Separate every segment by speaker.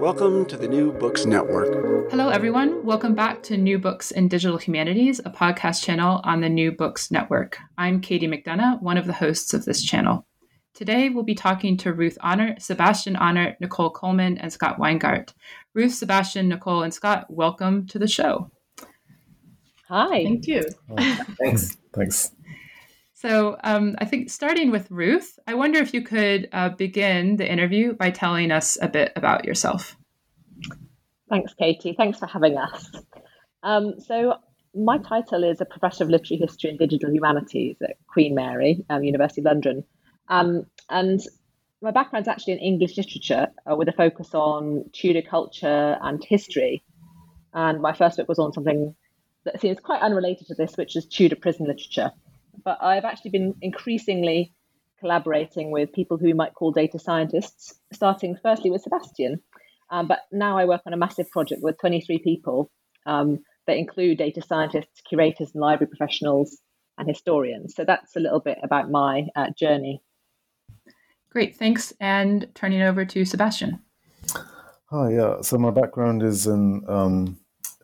Speaker 1: Welcome to the New Books Network.
Speaker 2: Hello, everyone. Welcome back to New Books in Digital Humanities, a podcast channel on the New Books Network. I'm Katie McDonough, one of the hosts of this channel. Today, we'll be talking to Ruth Ahnert, Sebastian Ahnert, Nicole Coleman, and Scott Weingart. Ruth, Sebastian, Nicole, and Scott, welcome to the show.
Speaker 3: Hi.
Speaker 4: Thank you.
Speaker 5: thanks. Thanks.
Speaker 2: So, um, I think starting with Ruth, I wonder if you could uh, begin the interview by telling us a bit about yourself.
Speaker 3: Thanks, Katie. Thanks for having us. Um, so, my title is a professor of literary history and digital humanities at Queen Mary, um, University of London. Um, and my background is actually in English literature uh, with a focus on Tudor culture and history. And my first book was on something that seems quite unrelated to this, which is Tudor prison literature but I've actually been increasingly collaborating with people who we might call data scientists, starting firstly with Sebastian. Um, but now I work on a massive project with 23 people um, that include data scientists, curators, and library professionals and historians. So that's a little bit about my uh, journey.
Speaker 2: Great, thanks. And turning it over to Sebastian.
Speaker 5: Hi, yeah. So my background is in um,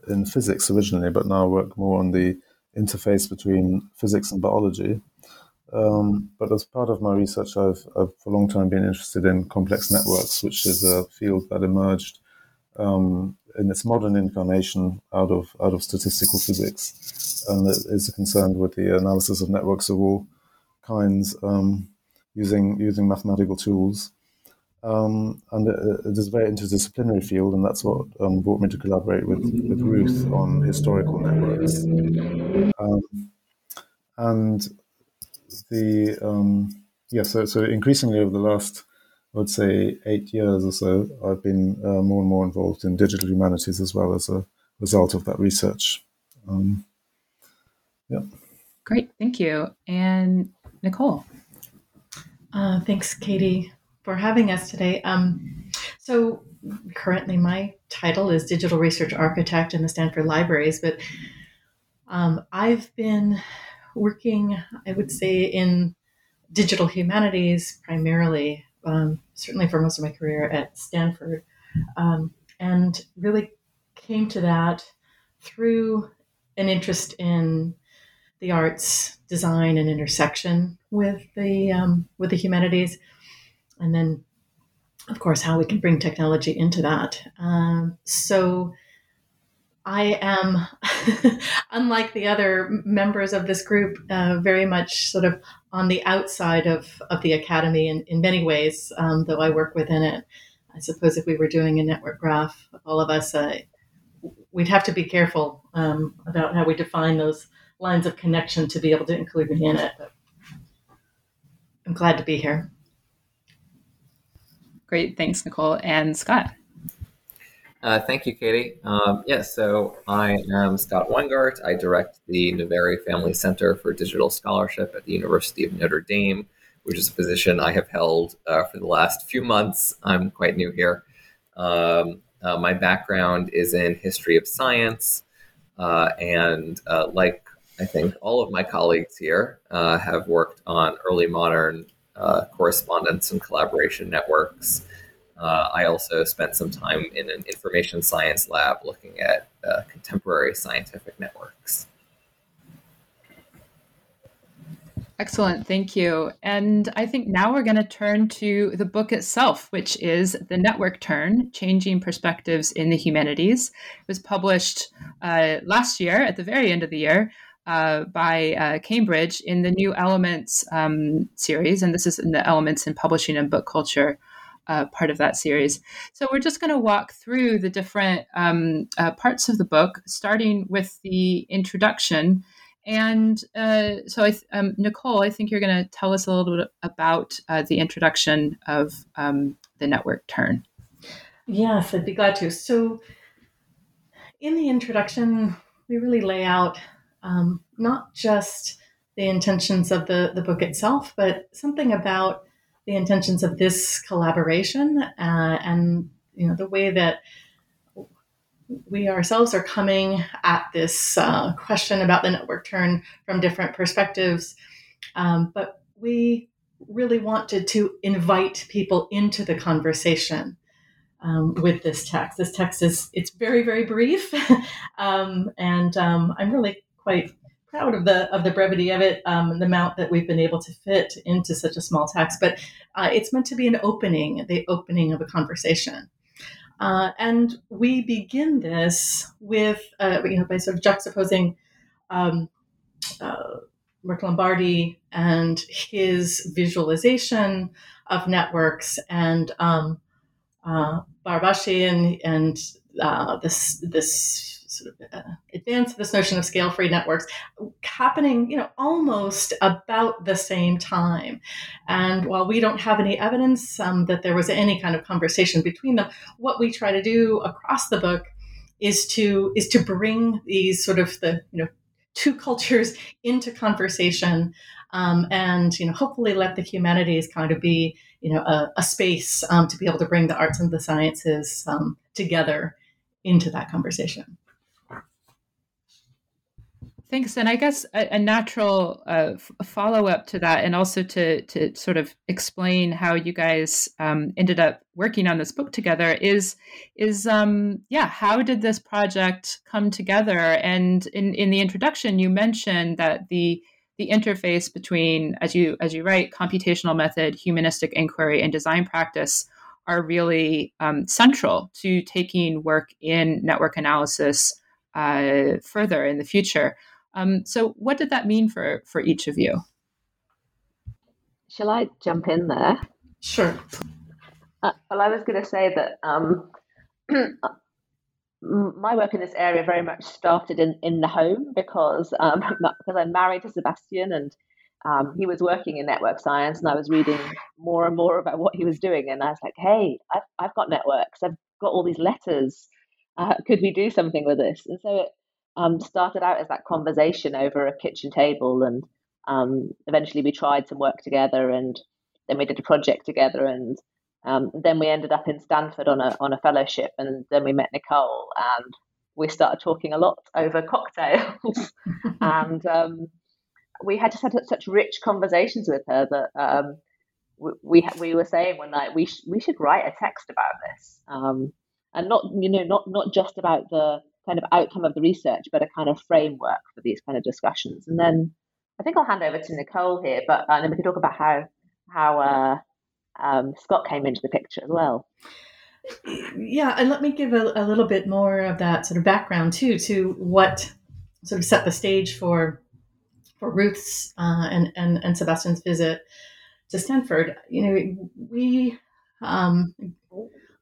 Speaker 5: in physics originally, but now I work more on the interface between physics and biology. Um, but as part of my research, I've, I've, for a long time been interested in complex networks, which is a field that emerged um, in its modern incarnation out of out of statistical physics, and it is concerned with the analysis of networks of all kinds um, using using mathematical tools. Um, and it, it is a very interdisciplinary field, and that's what um, brought me to collaborate with, with Ruth on historical networks. Um, and the um, yeah, so so increasingly over the last, I would say, eight years or so, I've been uh, more and more involved in digital humanities as well as a result of that research. Um, yeah.
Speaker 2: Great, thank you. And Nicole.
Speaker 4: Uh, thanks, Katie for having us today. Um, so, currently, my title is Digital Research Architect in the Stanford Libraries, but um, I've been working, I would say, in digital humanities primarily, um, certainly for most of my career at Stanford, um, and really came to that through an interest in the arts, design, and intersection with the um, with the humanities and then of course how we can bring technology into that. Um, so i am unlike the other members of this group uh, very much sort of on the outside of, of the academy in, in many ways um, though i work within it. I suppose if we were doing a network graph of all of us uh, we'd have to be careful um, about how we define those lines of connection to be able to include me in it but i'm glad to be here
Speaker 2: Great. Thanks, Nicole. And Scott.
Speaker 6: Uh, thank you, Katie. Um, yes, yeah, so I am Scott Weingart. I direct the Navari Family Center for Digital Scholarship at the University of Notre Dame, which is a position I have held uh, for the last few months. I'm quite new here. Um, uh, my background is in history of science, uh, and uh, like I think all of my colleagues here, uh, have worked on early modern uh, correspondence and collaboration networks. Uh, I also spent some time in an information science lab looking at uh, contemporary scientific networks.
Speaker 2: Excellent, thank you. And I think now we're going to turn to the book itself, which is The Network Turn Changing Perspectives in the Humanities. It was published uh, last year at the very end of the year uh, by uh, Cambridge in the New Elements um, series, and this is in the Elements in Publishing and Book Culture uh, part of that series. So we're just going to walk through the different um, uh, parts of the book, starting with the introduction. And uh, so, I th- um, Nicole, I think you're going to tell us a little bit about uh, the introduction of um, the network turn.
Speaker 4: Yes, I'd be glad to. So, in the introduction, we really lay out um, not just the intentions of the, the book itself, but something about the intentions of this collaboration uh, and you know the way that we ourselves are coming at this uh, question about the network turn from different perspectives. Um, but we really wanted to invite people into the conversation um, with this text. This text is it's very very brief, um, and um, I'm really quite proud of the of the brevity of it, um, the amount that we've been able to fit into such a small text. But uh, it's meant to be an opening, the opening of a conversation. Uh, and we begin this with, uh, you know, by sort of juxtaposing um, uh, Mark Lombardi and his visualization of networks and um, uh, and, and uh, this this sort of advance this notion of scale-free networks happening, you know, almost about the same time. And while we don't have any evidence um, that there was any kind of conversation between them, what we try to do across the book is to is to bring these sort of the you know two cultures into conversation um, and you know hopefully let the humanities kind of be you know a, a space um, to be able to bring the arts and the sciences um, together into that conversation
Speaker 2: Thanks, and I guess a, a natural uh, f- follow up to that, and also to to sort of explain how you guys um, ended up working on this book together is is um, yeah, how did this project come together? And in in the introduction, you mentioned that the the interface between, as you as you write, computational method, humanistic inquiry, and design practice are really um, central to taking work in network analysis uh, further in the future. Um, so, what did that mean for for each of you?
Speaker 3: Shall I jump in there?
Speaker 4: Sure.
Speaker 3: Uh, well, I was going to say that um, my work in this area very much started in, in the home because um, because I'm married to Sebastian and um, he was working in network science and I was reading more and more about what he was doing and I was like, hey, I've, I've got networks, I've got all these letters. Uh, could we do something with this? And so it, um, started out as that conversation over a kitchen table, and um, eventually we tried some work together, and then we did a project together, and um, then we ended up in Stanford on a on a fellowship, and then we met Nicole, and we started talking a lot over cocktails, and um, we had just had such rich conversations with her that um, we we were saying one night we sh- we should write a text about this, um, and not you know not not just about the kind of outcome of the research, but a kind of framework for these kind of discussions. And then I think I'll hand over to Nicole here, but uh, then we can talk about how how uh, um, Scott came into the picture as well.
Speaker 4: Yeah, and let me give a, a, little bit more of that sort of background too to what sort of set the stage for for Ruth's uh, and, and and Sebastian's visit to Stanford. You know, we um,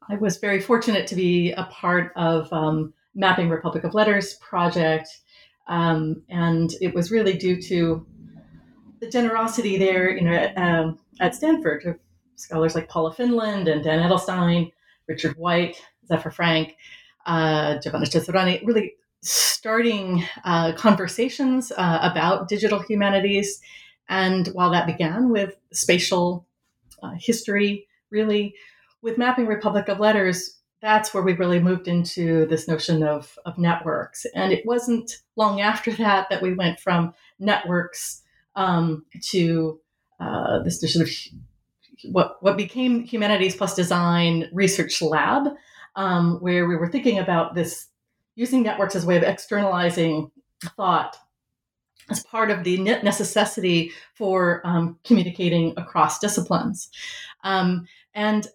Speaker 4: I was very fortunate to be a part of um, Mapping Republic of Letters project. Um, and it was really due to the generosity there, you know, at, um, at Stanford of scholars like Paula Findlen and Dan Edelstein, Richard White, Zephyr Frank, uh, Giovanna Ceserani, really starting uh, conversations uh, about digital humanities. And while that began with spatial uh, history, really, with Mapping Republic of Letters, that's where we really moved into this notion of, of networks. And it wasn't long after that that we went from networks um, to uh, this sort of what, what became Humanities Plus Design Research Lab, um, where we were thinking about this using networks as a way of externalizing thought as part of the necessity for um, communicating across disciplines. Um, and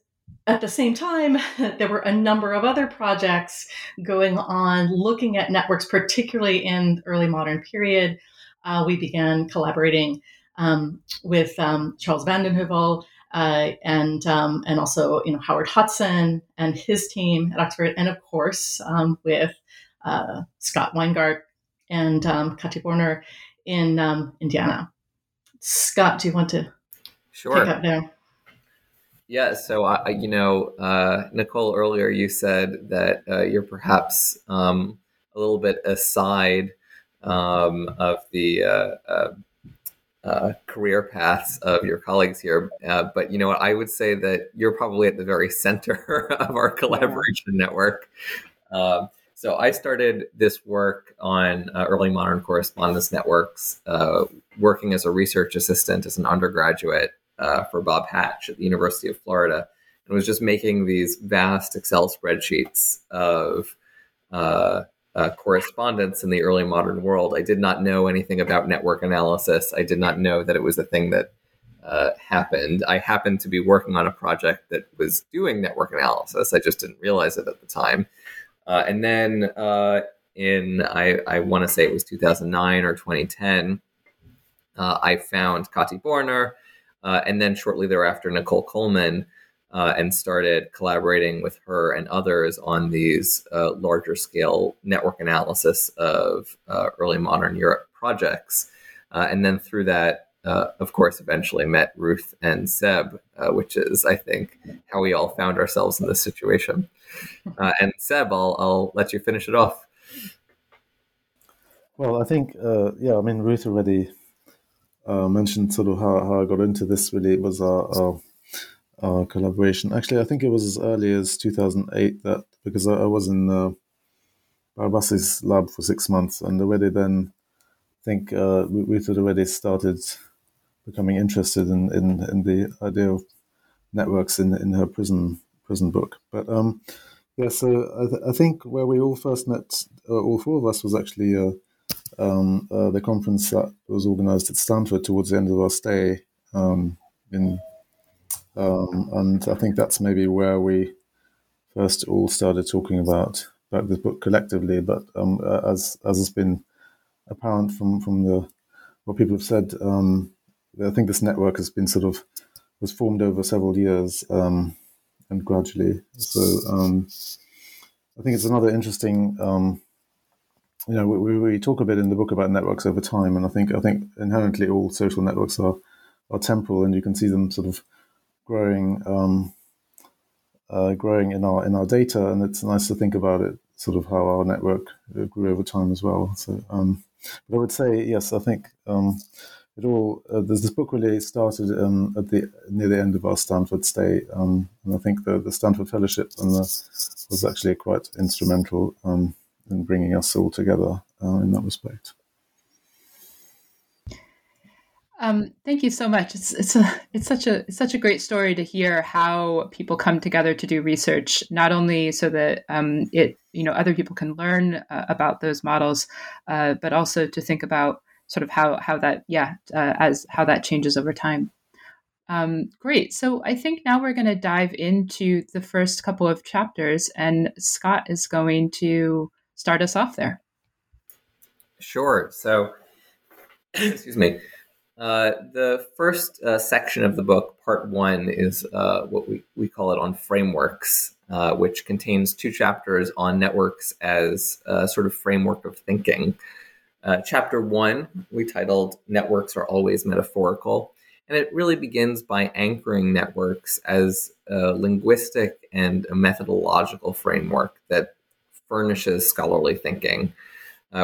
Speaker 4: at the same time, there were a number of other projects going on looking at networks, particularly in the early modern period. Uh, we began collaborating um, with um, Charles Vanden Heuvel uh, and um, and also you know Howard Hotson and his team at Oxford, and of course um, with uh, Scott Weingart and um, Katy Börner in um, Indiana. Scott, do you want to
Speaker 6: sure.
Speaker 4: pick up there?
Speaker 6: Yeah, so I, you know, uh, Nicole, earlier you said that uh, you're perhaps um, a little bit aside um, of the uh, uh, uh, career paths of your colleagues here. Uh, but you know what? I would say that you're probably at the very center of our collaboration yeah. network. Um, so I started this work on uh, early modern correspondence networks, uh, working as a research assistant as an undergraduate uh, for Bob Hatch at the University of Florida, and was just making these vast Excel spreadsheets of uh, uh, correspondence in the early modern world. I did not know anything about network analysis. I did not know that it was a thing that uh, happened. I happened to be working on a project that was doing network analysis. I just didn't realize it at the time. Uh, and then uh, in, I, I want to say it was 2009 or 2010, uh, I found Katy Börner, uh, and then shortly thereafter, Nicole Coleman uh, and started collaborating with her and others on these uh, larger scale network analysis of uh, early modern Europe projects. Uh, and then through that, uh, of course, eventually met Ruth and Seb, which is, I think, how we all found ourselves in this situation. and Seb, I'll, I'll let you finish it off.
Speaker 5: Well, I think, yeah, I mean, Ruth already mentioned sort of how, how I got into this. Really, it was our, our uh, collaboration. Actually, I think it was as early as 2008 that because I, I was in uh, lab for six months, and already then, I think uh, we, we had already started becoming interested in, in, in the idea of networks in in her prison prison book. But um, yeah, so I, th- I, think where we all first met, uh, all four of us, was actually uh, um, uh, the conference that was organized at Stanford towards the end of our stay um, in um, and I think that's maybe where we first all started talking about about this book collectively. But um, as as has been apparent from from the what people have said, um, I think this network has been sort of was formed over several years um, and gradually. So I think it's another interesting. Um, you know, we, we talk a bit in the book about networks over time, and I think I think inherently all social networks are are temporal, and you can see them sort of growing um, uh, growing in our in our data, and it's nice to think about it, sort of how our network uh, grew over time as well. So, um, but I would say yes, I think um, it all. Uh, this book really started um, at the near the end of our Stanford stay, um, and I think the, the Stanford Fellowship and the, was actually quite instrumental in bringing us all together uh, in that respect.
Speaker 2: Um, thank you so much. It's it's a it's such a it's such a great story to hear how people come together to do research, not only so that um, it you know other people can learn uh, about those models, uh, but also to think about sort of how how that yeah uh, as how that changes over time. Um, great. So I think now we're going to dive into the first couple of chapters, and Scott is going to start us off there.
Speaker 6: Sure. So, excuse me. Uh, the first uh, section of the book, part one, is uh, what we, we call it on frameworks, uh, which contains two chapters on networks as a sort of framework of thinking. Uh, chapter one, we titled Networks Are Always Metaphorical. And it really begins by anchoring networks as a linguistic and a methodological framework that furnishes scholarly thinking.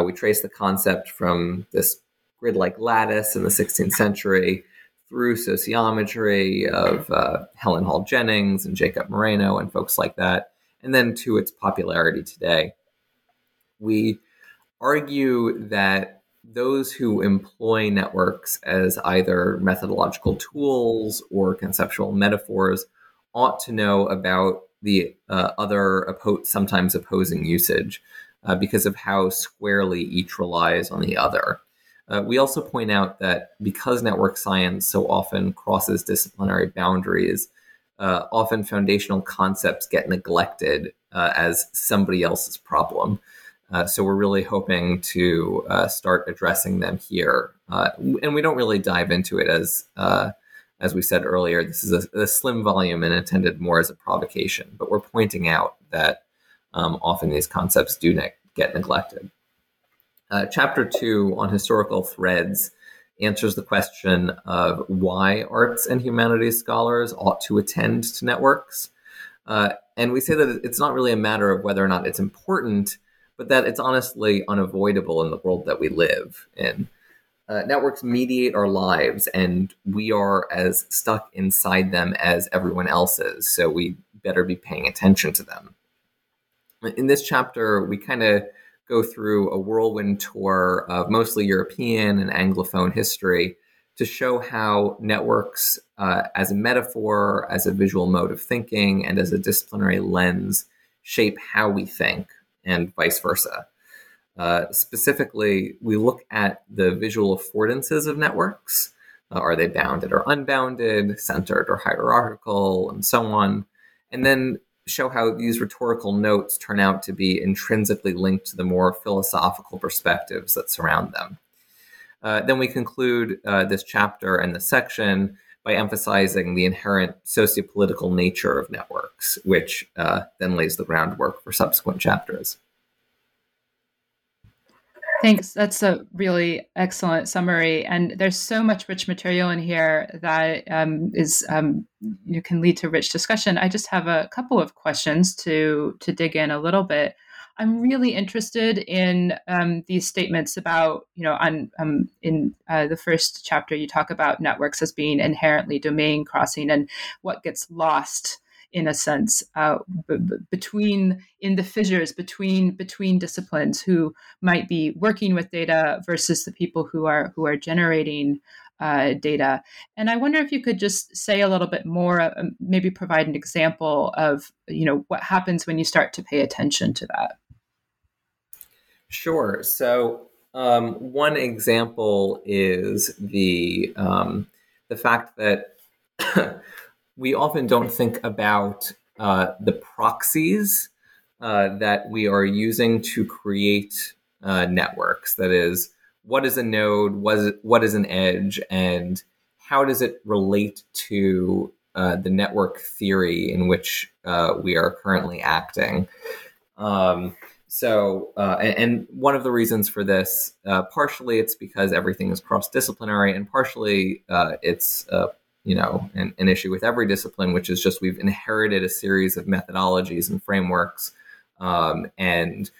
Speaker 6: we trace the concept from this grid like lattice in the 16th century through sociometry of uh, Helen Hall Jennings and Jacob Moreno and folks like that, and then to its popularity today. We argue that those who employ networks as either methodological tools or conceptual metaphors ought to know about the uh, other oppo- sometimes opposing usage uh, because of how squarely each relies on the other. Uh, we also point out that because network science so often crosses disciplinary boundaries, uh, often foundational concepts get neglected uh, as somebody else's problem. Uh, so we're really hoping to start addressing them here, and we don't really dive into it as as we said earlier. This is a, a, slim volume and intended more as a provocation, but we're pointing out that um, often these concepts do ne- get neglected. Uh, chapter two on historical threads answers the question of why arts and humanities scholars ought to attend to networks. Uh, and we say that it's not really a matter of whether or not it's important, but that it's honestly unavoidable in the world that we live in. Uh, networks mediate our lives, and we are as stuck inside them as everyone else is. So we better be paying attention to them. In this chapter, we kind of go through a whirlwind tour of mostly European and Anglophone history to show how networks, uh, as a metaphor, as a visual mode of thinking, and as a disciplinary lens, shape how we think, and vice versa. Uh, specifically, we look at the visual affordances of networks. Uh, are they bounded or unbounded, centered or hierarchical, and so on? And then show how these rhetorical notes turn out to be intrinsically linked to the more philosophical perspectives that surround them. Uh, then we conclude uh, this chapter and this section by emphasizing the inherent sociopolitical nature of networks, which uh, then lays the groundwork for subsequent chapters.
Speaker 2: Thanks. That's a really excellent summary, and there's so much rich material in here that um, is um, you can lead to rich discussion. I just have a couple of questions to to dig in a little bit. I'm really interested in um, these statements about, you know, on um, in uh, the first chapter, you talk about networks as being inherently domain crossing and what gets lost in a sense uh, b- between in the fissures between between disciplines who might be working with data versus the people who are who are generating uh, data. And i wonder if you could just say a little bit more uh, maybe provide an example of you know what happens when you start to pay attention to that.
Speaker 6: Sure. So um, one example is the um, the fact that we often don't think about uh, the proxies uh, that we are using to create uh, networks. That is, what is a node? What is, what is an edge? And how does it relate to uh, the network theory in which uh, we are currently acting? Um, so, uh, and, one of the reasons for this, partially it's because everything is cross disciplinary, and partially it's you know an, an, issue with every discipline which is just we've inherited a series of methodologies and frameworks um, and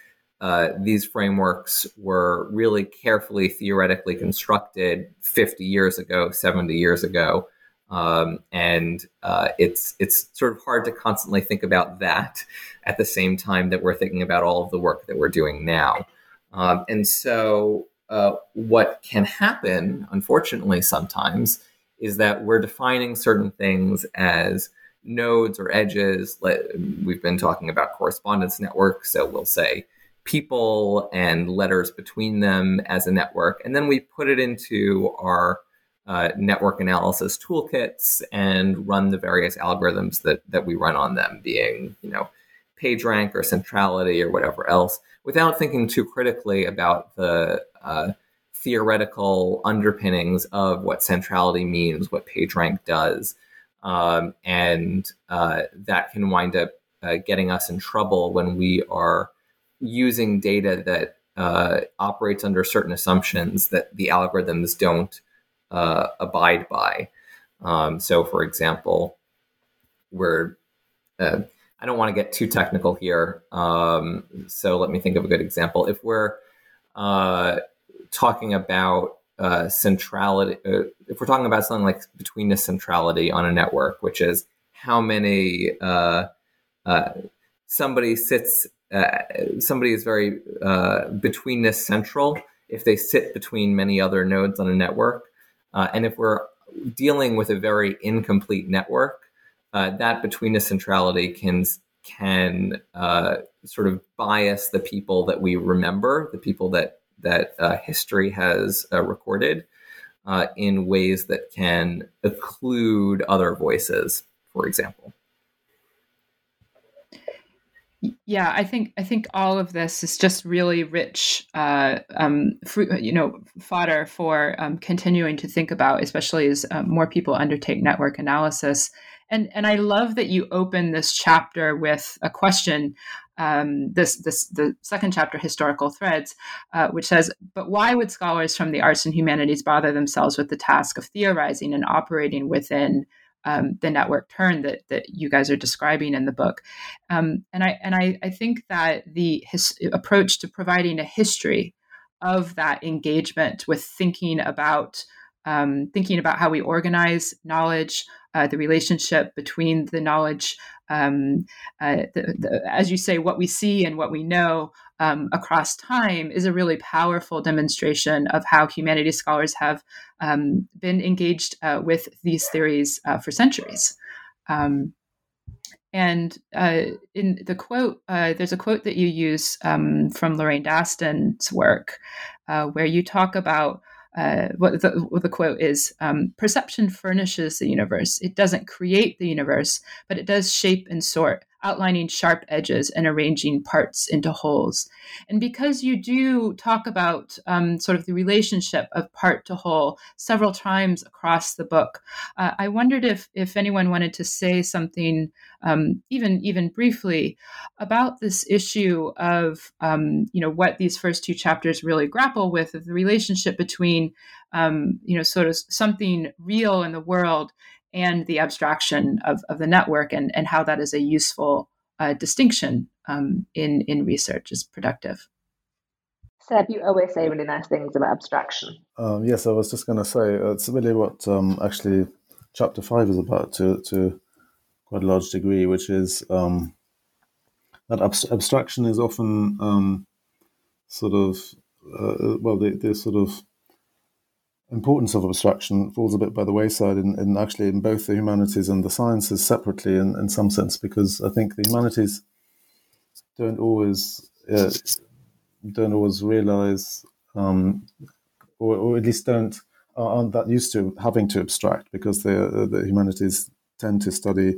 Speaker 6: uh, these frameworks were really carefully theoretically constructed 50 years ago 70 years ago um, and uh, it's it's sort of hard to constantly think about that at the same time that we're thinking about all of the work that we're doing now. Um, and so uh, what can happen unfortunately sometimes is that we're defining certain things as nodes or edges. We've been talking about correspondence networks, so we'll say people and letters between them as a network, and then we put it into our uh, network analysis toolkits and run the various algorithms that that we run on them, being you know PageRank or centrality or whatever else, without thinking too critically about the uh, theoretical underpinnings of what centrality means, what PageRank does. Um, and uh, that can wind up uh, getting us in trouble when we are using data that uh, operates under certain assumptions that the algorithms don't uh, abide by. Um, so, for example, we're uh, I don't want to get too technical here. Um, so let me think of a good example. If we're uh, talking about uh, centrality, uh, if we're talking about something like betweenness centrality on a network, which is how many uh, uh somebody sits, uh, somebody is very uh, betweenness central if they sit between many other nodes on a network, and if we're dealing with a very incomplete network, that betweenness centrality can can sort of bias the people that we remember, the people that that uh, history has uh, recorded uh, in ways that can occlude other voices, for example.
Speaker 2: Yeah, I think I think all of this is just really rich, uh, um, you know, fodder for um, continuing to think about, especially as um, more people undertake network analysis. And and I love that you open this chapter with a question um, this this the second chapter, historical threads, uh, which says, "But why would scholars from the arts and humanities bother themselves with the task of theorizing and operating within um, the network turn that that you guys are describing in the book. Um, and I and I, I think that the his, approach to providing a history of that engagement with thinking about um, thinking about how we organize knowledge, uh, the relationship between the knowledge, um, uh, the, the, as you say, what we see and what we know um, across time is a really powerful demonstration of how humanities scholars have um, been engaged uh, with these theories uh, for centuries. Um, and uh, in the quote, there's a quote that you use um, from Lorraine Daston's work, where you talk about uh, what, the, what, the, quote is um, perception furnishes the universe. It doesn't create the universe, but it does shape and sort outlining sharp edges and arranging parts into wholes. And because you do talk about um, sort of the relationship of part to whole several times across the book, uh, I wondered if if anyone wanted to say something, um, even even briefly, about this issue of um, you know what these first two chapters really grapple with of the relationship between um, you know sort of something real in the world and the abstraction of, of the network and, and how that is a useful uh, distinction um, in, in research is productive.
Speaker 3: Seb, you always say really nice things about abstraction.
Speaker 5: Um, yes, I was just going to say it's really what um, actually chapter five is about to, to quite a large degree, which is um, that ab- abstraction is often um, sort of uh, well, the, the sort of importance of abstraction falls a bit by the wayside in, in actually in both the humanities and the sciences separately in, in some sense because I think the humanities don't always uh, don't always realize um, or, or, at least don't aren't that used to having to abstract because the the humanities tend to study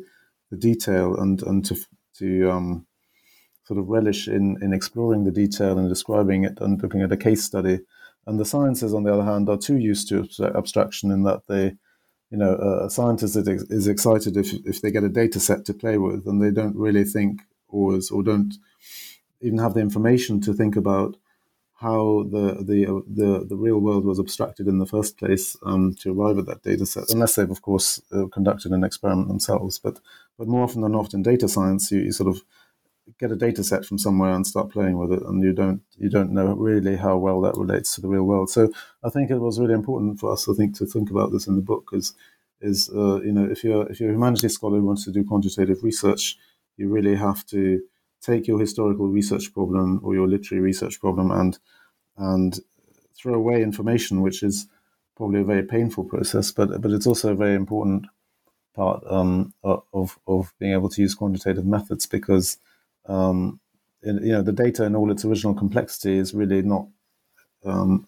Speaker 5: the detail and and to to um, sort of relish in in exploring the detail and describing it and looking at a case study and the sciences, on the other hand, are too used to abstraction in that they, you know, a scientist is excited if, if they get a data set to play with and they don't really think always or don't even have the information to think about how the the the, the real world was abstracted in the first place um, to arrive at that data set, unless they've of course uh, conducted an experiment themselves. But but more often than not in data science, you, you sort of get a data set from somewhere and start playing with it, and you don't you don't know really how well that relates to the real world. So I think it was really important for us, I think, to think about this in the book. Is is uh, you know if you're if you're a humanities scholar who wants to do quantitative research, you really have to take your historical research problem or your literary research problem and and throw away information, which is probably a very painful process, but but it's also a very important part um, of of being able to use quantitative methods because um, you know the data in all its original complexity is really not um,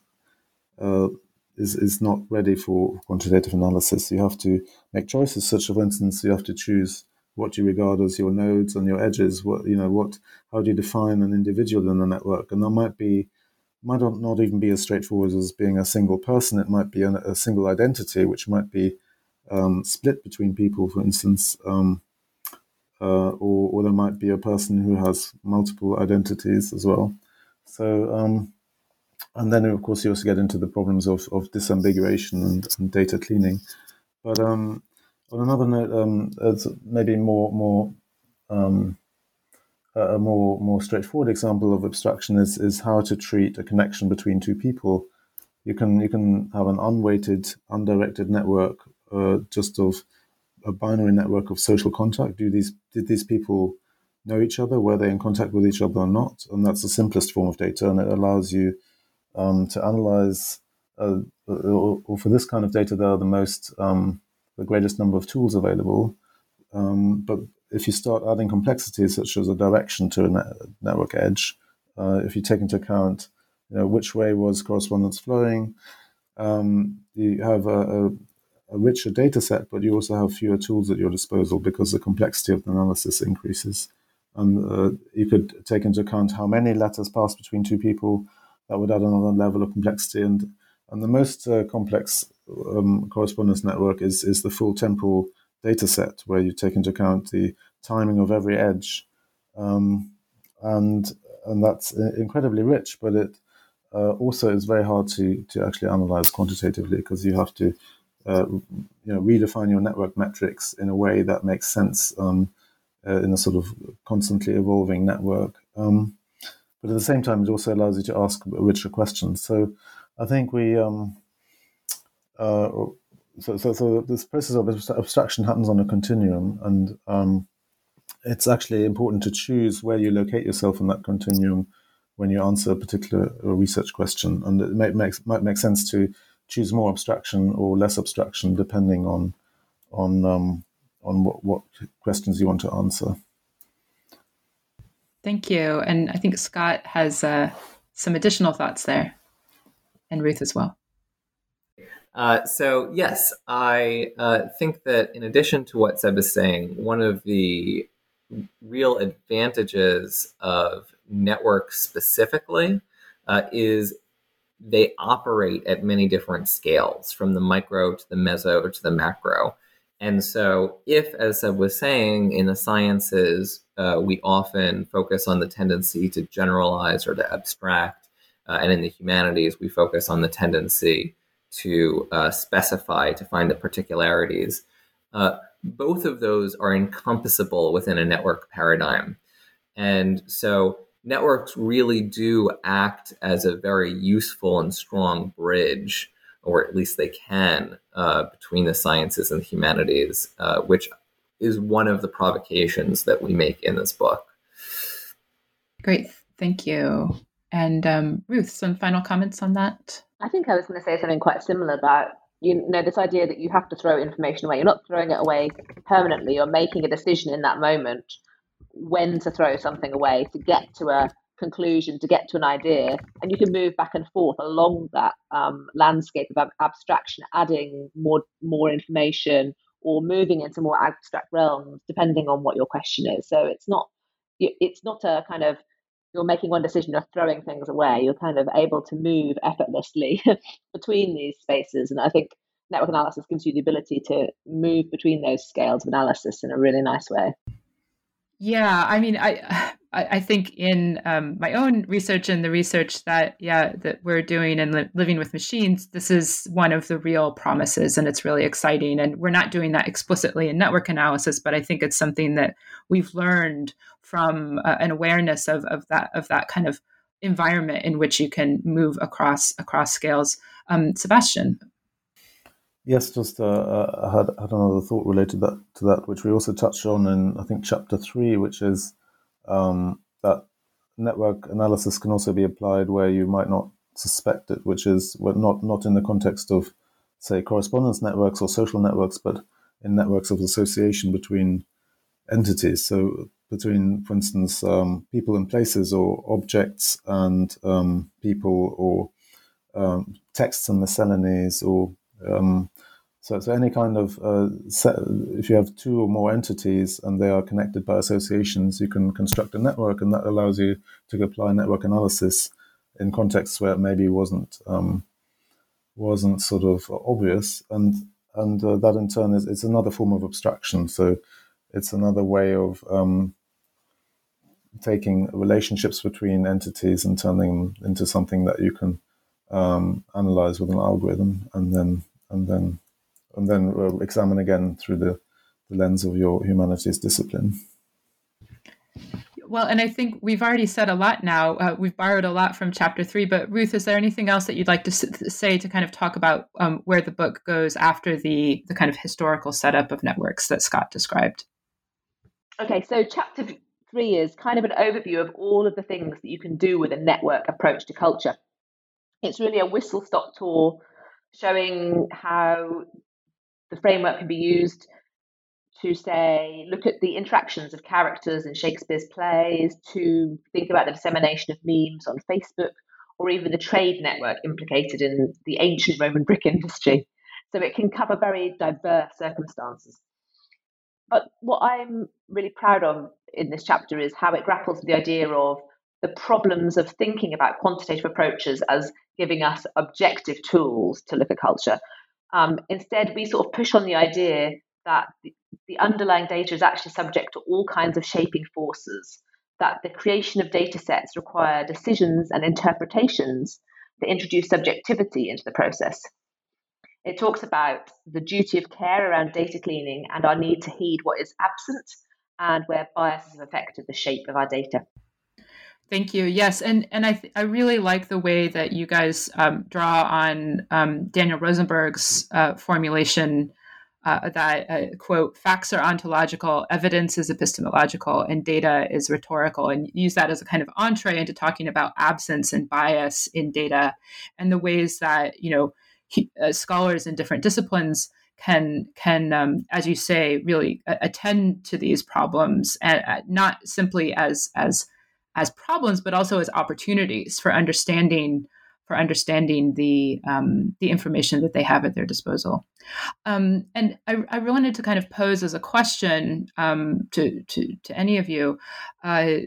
Speaker 5: uh, is is not ready for quantitative analysis. You have to make choices. Such, for instance, you have to choose what you regard as your nodes and your edges. What you know, what how do you define an individual in a network? And that might be might not even be as straightforward as being a single person. It might be a, a single identity, which might be um, split between people. For instance, um, uh, or, or there might be a person who has multiple identities as well. So, um, and then of course you also get into the problems of, of disambiguation and, and data cleaning. But um, on another note, um, maybe more more um, a more more straightforward example of abstraction is is how to treat a connection between two people. You can you can have an unweighted, undirected network uh, just of a binary network of social contact? Do these did these people know each other? Were they in contact with each other or not? And that's the simplest form of data, and it allows you um, to analyze. Uh, or, or, for this kind of data, there are the most um, the greatest number of tools available. Um, but if you start adding complexities such as a direction to a net- network edge, uh, if you take into account you know, which way was correspondence flowing, um, you have a, a, a richer data set, but you also have fewer tools at your disposal because the complexity of the analysis increases. And uh, you could take into account how many letters pass between two people. That would add another level of complexity. And and the most uh, complex um, correspondence network is is the full temporal data set, where you take into account the timing of every edge, um, and and that's incredibly rich. But it uh, also is very hard to to actually analyze quantitatively because you have to uh, you know, redefine your network metrics in a way that makes sense um, uh, in a sort of constantly evolving network. Um, but at the same time, it also allows you to ask richer questions. So I think we, um, uh, so, so, so this process of abstraction happens on a continuum, and um, it's actually important to choose where you locate yourself in that continuum when you answer a particular research question. And it may, makes, might make sense to choose more abstraction or less abstraction depending on on um, on what, what questions you want to answer.
Speaker 2: Thank you, and I think Scott has uh, some additional thoughts there, and Ruth as well.
Speaker 6: Uh, so yes, I uh, think that in addition to what Seb is saying, one of the real advantages of networks specifically uh, is they operate at many different scales, from the micro to the meso to the macro. And so, if, as Seb was saying, in the sciences, uh, we often focus on the tendency to generalize or to abstract, uh, and in the humanities, we focus on the tendency to uh, specify, to find the particularities. Uh, both of those are encompassable within a network paradigm. And so, networks really do act as a very useful and strong bridge, or at least they can, uh, between the sciences and the humanities, uh, which is one of the provocations that we make in this book.
Speaker 2: Great, thank you. And um, Ruth, some final comments on that?
Speaker 3: I think I was going to say something quite similar about you know this idea that you have to throw information away. You're not throwing it away permanently. You're making a decision in that moment when to throw something away to get to a conclusion, to get to an idea, and you can move back and forth along that um, landscape of ab- abstraction, adding more more information or moving into more abstract realms depending on what your question is. So it's not it's not a kind of you're making one decision, you're throwing things away. You're kind of able to move effortlessly between these spaces, and I think network analysis gives you the ability to move between those scales of analysis in a really nice way.
Speaker 2: Yeah, I mean, I I, think in um, my own research and the research that yeah that we're doing and li- living with machines, this is one of the real promises, and it's really exciting. And we're not doing that explicitly in network analysis, but I think it's something that we've learned from uh, an awareness of of that of that kind of environment in which you can move across across scales. Um, Sebastian,
Speaker 5: Yes, just uh, uh, I had, had another thought related that, to that, which we also touched on in I think chapter three, which is um, that network analysis can also be applied where you might not suspect it, which is not not in the context of say correspondence networks or social networks, but in networks of association between entities. So between, for instance, um, people and places, or objects and um, people, or um, texts and miscellanies, or um, so, so any kind of uh, set, if you have two or more entities and they are connected by associations, you can construct a network, and that allows you to apply network analysis in contexts where it maybe wasn't um, wasn't sort of obvious, and and uh, that in turn is it's another form of abstraction. So it's another way of um, taking relationships between entities and turning them into something that you can um, analyze with an algorithm, and then and then and then uh, examine again through the, the lens of your humanities discipline.
Speaker 2: Well, and I think we've already said a lot now. Uh, we've borrowed a lot from chapter three, but Ruth, is there anything else that you'd like to s- say to kind of talk about um, where the book goes after the the kind of historical setup of networks that Scott described?
Speaker 3: Okay, so chapter three is kind of an overview of all of the things that you can do with a network approach to culture. It's really a whistle stop tour showing how the framework can be used to say look at the interactions of characters in Shakespeare's plays, to think about the dissemination of memes on Facebook, or even the trade network implicated in the ancient Roman brick industry. So it can cover very diverse circumstances. But what I'm really proud of in this chapter is how it grapples with the idea of the problems of thinking about quantitative approaches as giving us objective tools to look at culture. Um, instead, we sort of push on the idea that the, the underlying data is actually subject to all kinds of shaping forces, that the creation of data sets require decisions and interpretations that introduce subjectivity into the process. It talks about the duty of care around data cleaning and our need to heed what is absent and where biases have affected the shape of our data.
Speaker 2: Thank you. Yes, and and I th- I really like the way that you guys um, draw on um, Daniel Rosenberg's uh, formulation uh, that uh, quote facts are ontological, evidence is epistemological, and data is rhetorical, and use that as a kind of entree into talking about absence and bias in data, and the ways that you know he, uh, scholars in different disciplines can can um, as you say really attend to these problems and uh, not simply as as as problems but also as opportunities for understanding for understanding the um, the information that they have at their disposal. Um, and I, I, wanted to kind of pose as a question um, to, to, to any of you uh,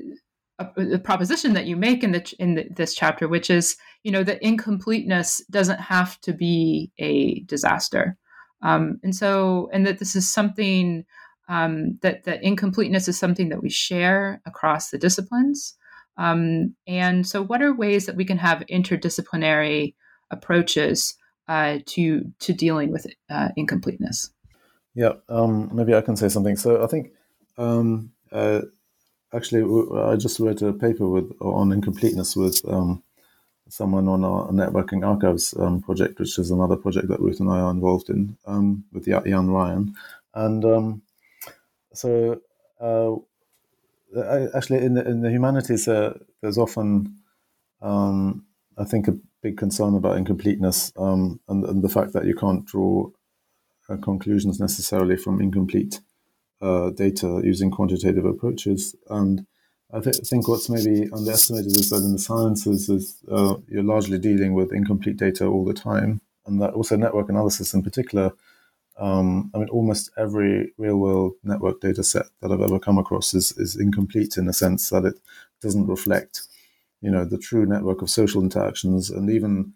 Speaker 2: the proposition that you make in the in the, this chapter, which is you know that incompleteness doesn't have to be a disaster, um, and so and that this is something um, that that incompleteness is something that we share across the disciplines. Um, and so, what are ways that we can have interdisciplinary approaches uh, to to dealing with uh, incompleteness?
Speaker 5: Yeah, um, maybe I can say something. So, I think um, uh, actually, I just wrote a paper with on incompleteness with um, someone on our networking archives um, project, which is another project that Ruth and I are involved in with Yann Ryan, and so. Uh, actually in the, in the humanities uh, there's often um, I think a big concern about incompleteness um, and, and, the fact that you can't draw uh, conclusions necessarily from incomplete uh, data using quantitative approaches and I th- think what's maybe underestimated is that in the sciences is uh, you're largely dealing with incomplete data all the time and that also network analysis in particular um, I mean, almost every real world network data set that I've ever come across is, is incomplete in the sense that it doesn't reflect, you know, the true network of social interactions. And even,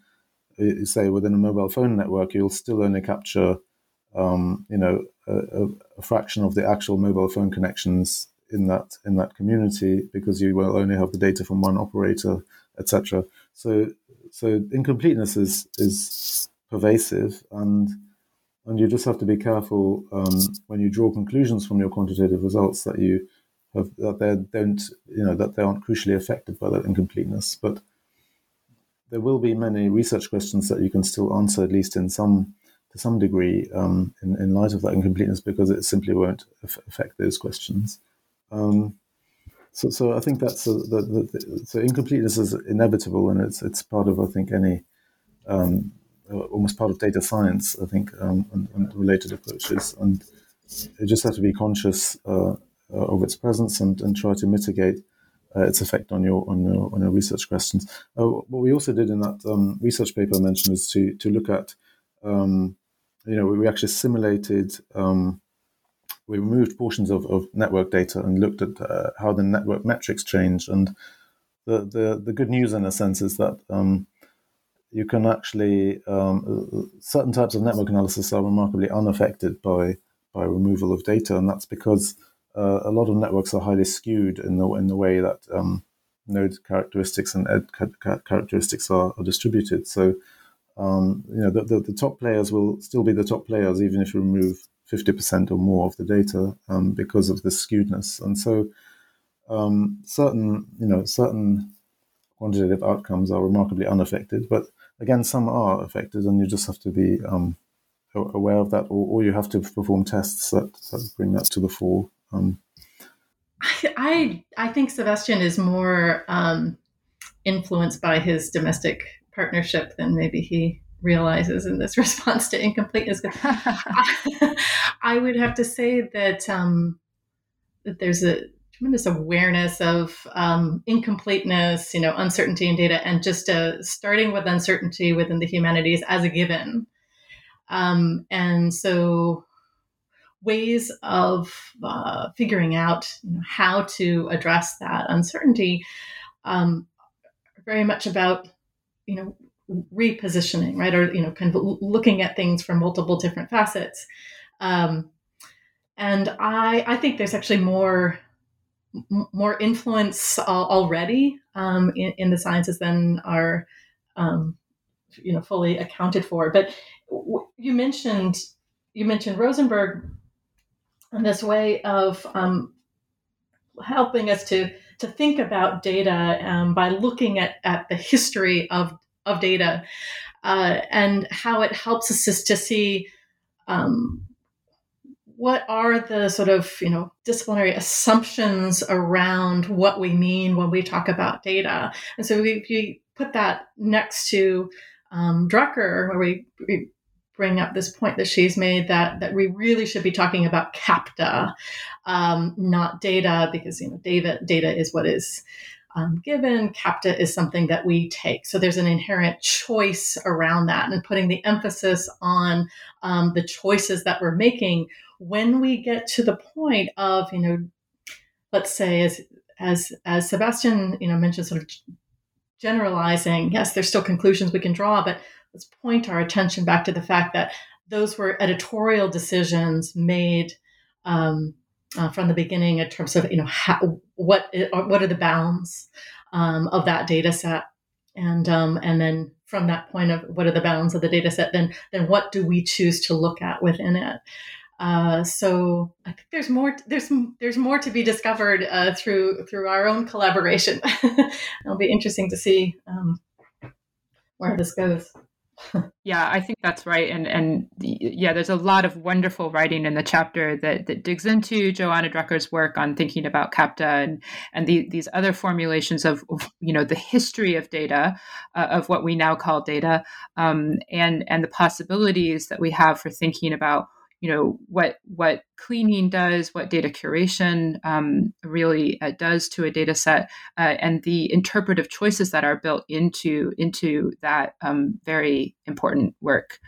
Speaker 5: say, within a mobile phone network, you'll still only capture, um, you know, a, a, fraction of the actual mobile phone connections in that in that community because you will only have the data from one operator, etc. So, so incompleteness is is pervasive and and you just have to be careful um, when you draw conclusions from your quantitative results that you have that they don't you know that they aren't crucially affected by that incompleteness. But there will be many research questions that you can still answer at least in some to some degree um, in, in light of that incompleteness because it simply won't affect those questions. Um, so, so I think that's a, the, the, the, so incompleteness is inevitable and it's it's part of I think any um, almost part of data science, I think, um, and, and, related approaches. And you just have to be conscious uh, uh, of its presence and, and try to mitigate uh, its effect on your on your on your research questions. Uh, what we also did in that um, research paper I mentioned is to to look at, um, you know, we actually simulated. Um, we removed portions of, of network data and looked at uh, how the network metrics changed. And the, the, the good news, in a sense, is that um, you can actually um, certain types of network analysis are remarkably unaffected by by removal of data, and that's because uh, a lot of networks are highly skewed in the in the way that um, node characteristics and ed characteristics are, are distributed. So um, you know the, the, the, top players will still be the top players even if you remove fifty percent or more of the data um, because of the skewedness, and so um, certain you know certain quantitative outcomes are remarkably unaffected, but again, some are affected, and you just have to be um, aware of that, or, or, you have to perform tests that, that bring that to the fore. Um,
Speaker 4: I I think Sebastian is more um, influenced by his domestic partnership than maybe he realizes in this response to incompleteness. I would have to say that um, that there's a tremendous awareness of um, incompleteness, you know, uncertainty in data, and just uh, starting with uncertainty within the humanities as a given. Um, and so, ways of uh, figuring out you know, how to address that uncertainty um, are very much about, you know, repositioning, right, or you know, kind of looking at things from multiple different facets. Um, and I, I think there's actually more more influence already um, in, in, the sciences than are um, you know fully accounted for. But you mentioned you mentioned Rosenberg and this way of um, helping us to to think about data um, by looking at, at the history of of data uh, and how it helps us to see um, what are the sort of you know disciplinary assumptions around what we mean when we talk about data and so we, you put that next to um, drucker where we, we bring up this point that she's made that that we really should be talking about capta um, not data because you know data data is what is um, given. CAPTA is something that we take. So there's an inherent choice around that and putting the emphasis on um, the choices that we're making when we get to the point of, you know, let's say as as as Sebastian, you know, mentioned sort of generalizing, yes, there's still conclusions we can draw, but let's point our attention back to the fact that those were editorial decisions made um, uh, from the beginning in terms of you know how, what what are the bounds um, of that data set? And um, and then from that point of what are the bounds of the data set? Then then what do we choose to look at within it uh, so I think there's more there's there's more to be discovered uh, through through our own collaboration. It'll be interesting to see um, where this goes
Speaker 2: yeah, I think that's right, and and yeah, there's a lot of wonderful writing in the chapter that that digs into Johanna Drucker's work on thinking about CAPTA and and the, these other formulations of you know the history of data, uh, of what we now call data, um, and and the possibilities that we have for thinking about you know what what cleaning does, what data curation um, really uh, does to a data set, uh, and the interpretive choices that are built into into that um, very important work.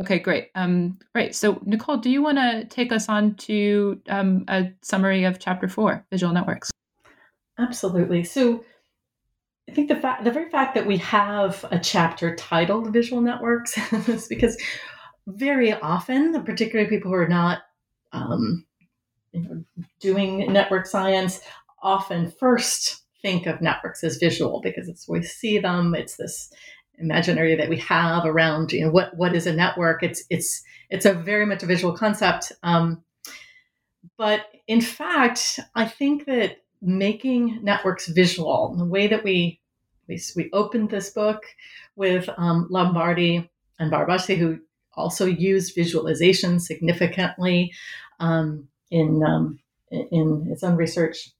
Speaker 2: Okay, great. Um, right. So, Nicole, do you want to take us on to um, a summary of Chapter Four, Visual Networks?
Speaker 4: Absolutely. So, I think the fact, the very fact that we have a chapter titled Visual Networks is because very often, particularly people who are not um, doing network science, often first think of networks as visual because it's we see them. It's this imaginary that we have around you know what what is a network. It's it's it's a very much a visual concept. Um, but in fact, I think that making networks visual, the way that we we, we opened this book with um, Lombardi and Barabási, who also used visualization significantly um, in, um, in its own research.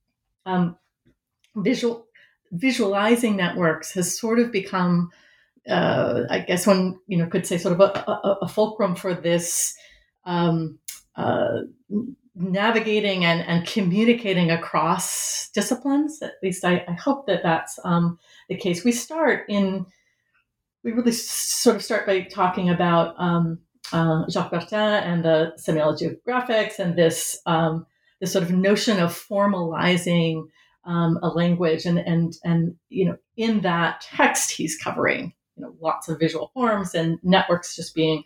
Speaker 4: Um, visual visualizing networks has sort of become, uh, I guess, one you know could say sort of a, a, a fulcrum for this um, uh, navigating and, and communicating across disciplines. At least I, I hope that that's um, the case. We start in we really sort of start by talking about um, uh, Jacques Bertin and the semiology of graphics and this um, this sort of notion of formalizing um, a language and and and you know in that text he's covering you know lots of visual forms and networks just being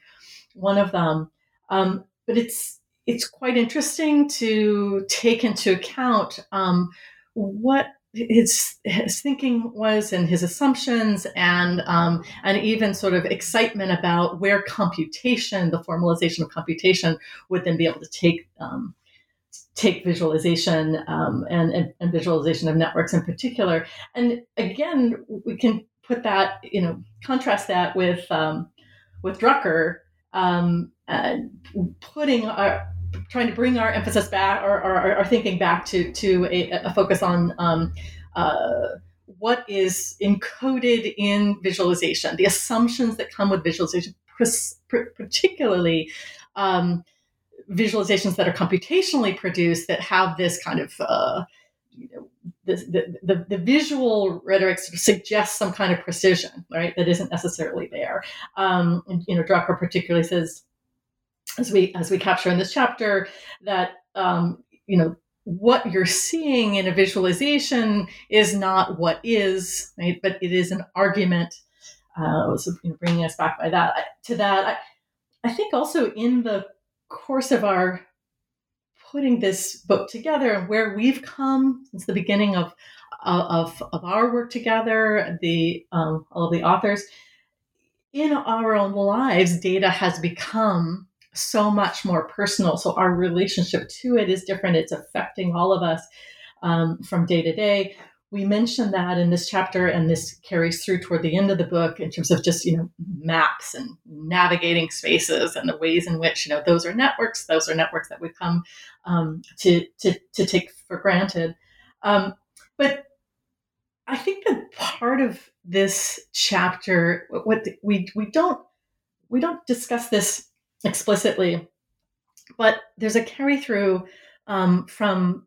Speaker 4: one of them. Um, but it's it's quite interesting to take into account um, what his his thinking was and his assumptions and um, and even sort of excitement about where computation, the formalization of computation, would then be able to take um, take visualization um, and, and, and visualization of networks in particular. And again, we can put that you know contrast that with um, with Drucker um, putting our trying to bring our emphasis back or, our thinking back to to a, a focus on um, uh, what is encoded in visualization, the assumptions that come with visualization, particularly um, visualizations that are computationally produced that have this kind of uh, the, the, the, visual rhetoric suggests some kind of precision, right? That isn't necessarily there. Um, and, you know, Drucker particularly says as we as we capture in this chapter that um, you know what you're seeing in a visualization is not what is right? But it is an argument uh, so you know, bringing us back by that to that. I, I think also in the course of our putting this book together and where we've come since the beginning of of, of our work together the um, all of the authors in our own lives, data has become so much more personal. So our relationship to it is different. It's affecting all of us um, from day to day. We mentioned that in this chapter, and this carries through toward the end of the book in terms of just you know maps and navigating spaces and the ways in which you know those are networks. Those are networks that we come um, to, to to take for granted. Um, but I think that part of this chapter, what we we don't we don't discuss this explicitly, but there's a carry through um, from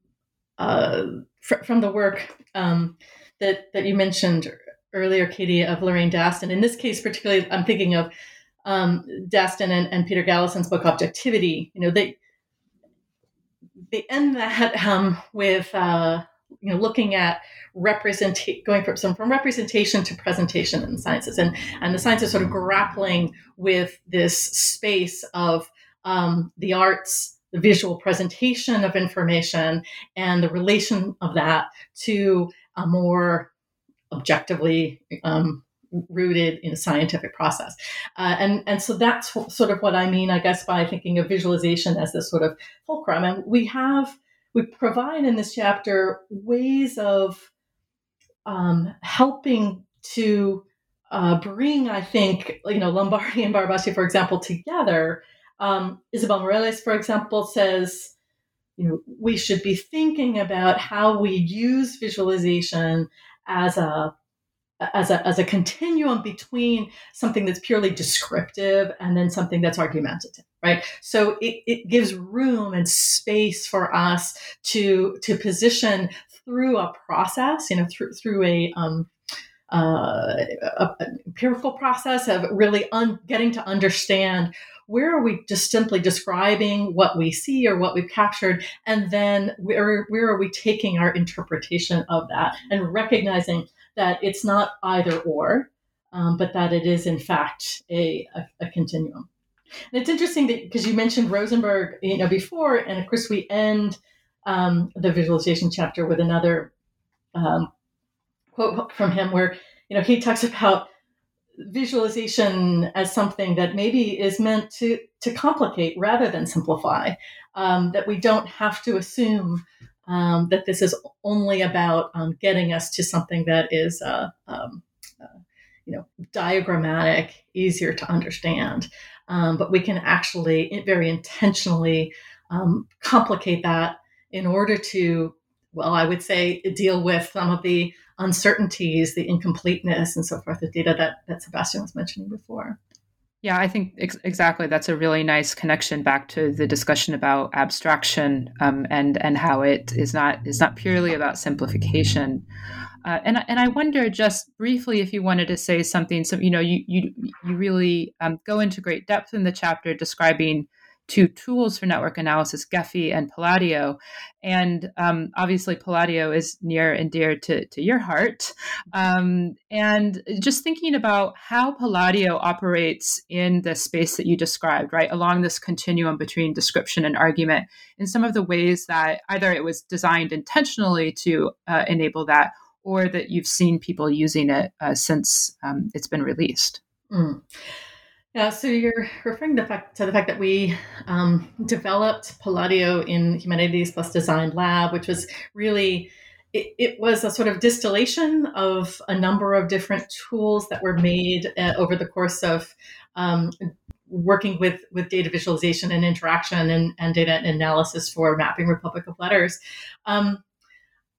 Speaker 4: uh, fr- from the work um, that that you mentioned earlier, Katie, of Lorraine Daston. In this case, particularly, I'm thinking of um, Daston and, and, Peter Galison's book Objectivity. You know, they they end that um, with uh, you know looking at representation going from some from representation to presentation in the sciences and and the sciences sort of grappling with this space of um, the arts the visual presentation of information and the relation of that to a more objectively um, rooted in a scientific process. Uh, and, and so that's sort of what I mean, I guess, by thinking of visualization as this sort of fulcrum. And we have, we provide in this chapter ways of um, helping to uh, bring, I think, you know, Lombardi and Barabási, for example, together. Um, Isabel Meirelles, for example, says, you know, we should be thinking about how we use visualization as a as a, as a continuum between something that's purely descriptive and then something that's argumentative right? So it, it gives room and space for us to to position through a process you know through through a um, uh, a, an empirical process of really un- getting to understand where are we just simply describing what we see or what we've captured and then where, where are we taking our interpretation of that and recognizing that it's not either or um, but that it is in fact a, a, a continuum and it's interesting that because you mentioned rosenberg you know before and of course we end um, the visualization chapter with another um, quote from him where you know he talks about visualization as something that maybe is meant to to complicate rather than simplify. Um, that we don't have to assume um, that this is only about um, getting us to something that is, uh, um, uh, you know, diagrammatic, easier to understand. Um, but we can actually very intentionally um, complicate that in order to, well, I would say, deal with some of the uncertainties, the incompleteness, and so forth, the data that, that Sebastian was mentioning before.
Speaker 2: Yeah, I think ex- exactly. That's a really nice connection back to the discussion about abstraction um, and and how it is not is not purely about simplification. Uh, and and I wonder just briefly if you wanted to say something. So you know, you you you really um, go into great depth in the chapter describing two tools for network analysis, Gephi and Palladio. And um, obviously, Palladio is near and dear to, to your heart. Um, and just thinking about how Palladio operates in the space that you described, right, along this continuum between description and argument, in some of the ways that either it was designed intentionally to uh, enable that or that you've seen people using it uh, since um, it's been released. Mm.
Speaker 4: Yeah, so you're referring to, fact, to the fact that we um, developed Palladio in Humanities Plus Design Lab, which was really it, it, was a sort of distillation of a number of different tools that were made uh, over the course of um, working with with data visualization and interaction and, and data analysis for mapping Republic of Letters. Um,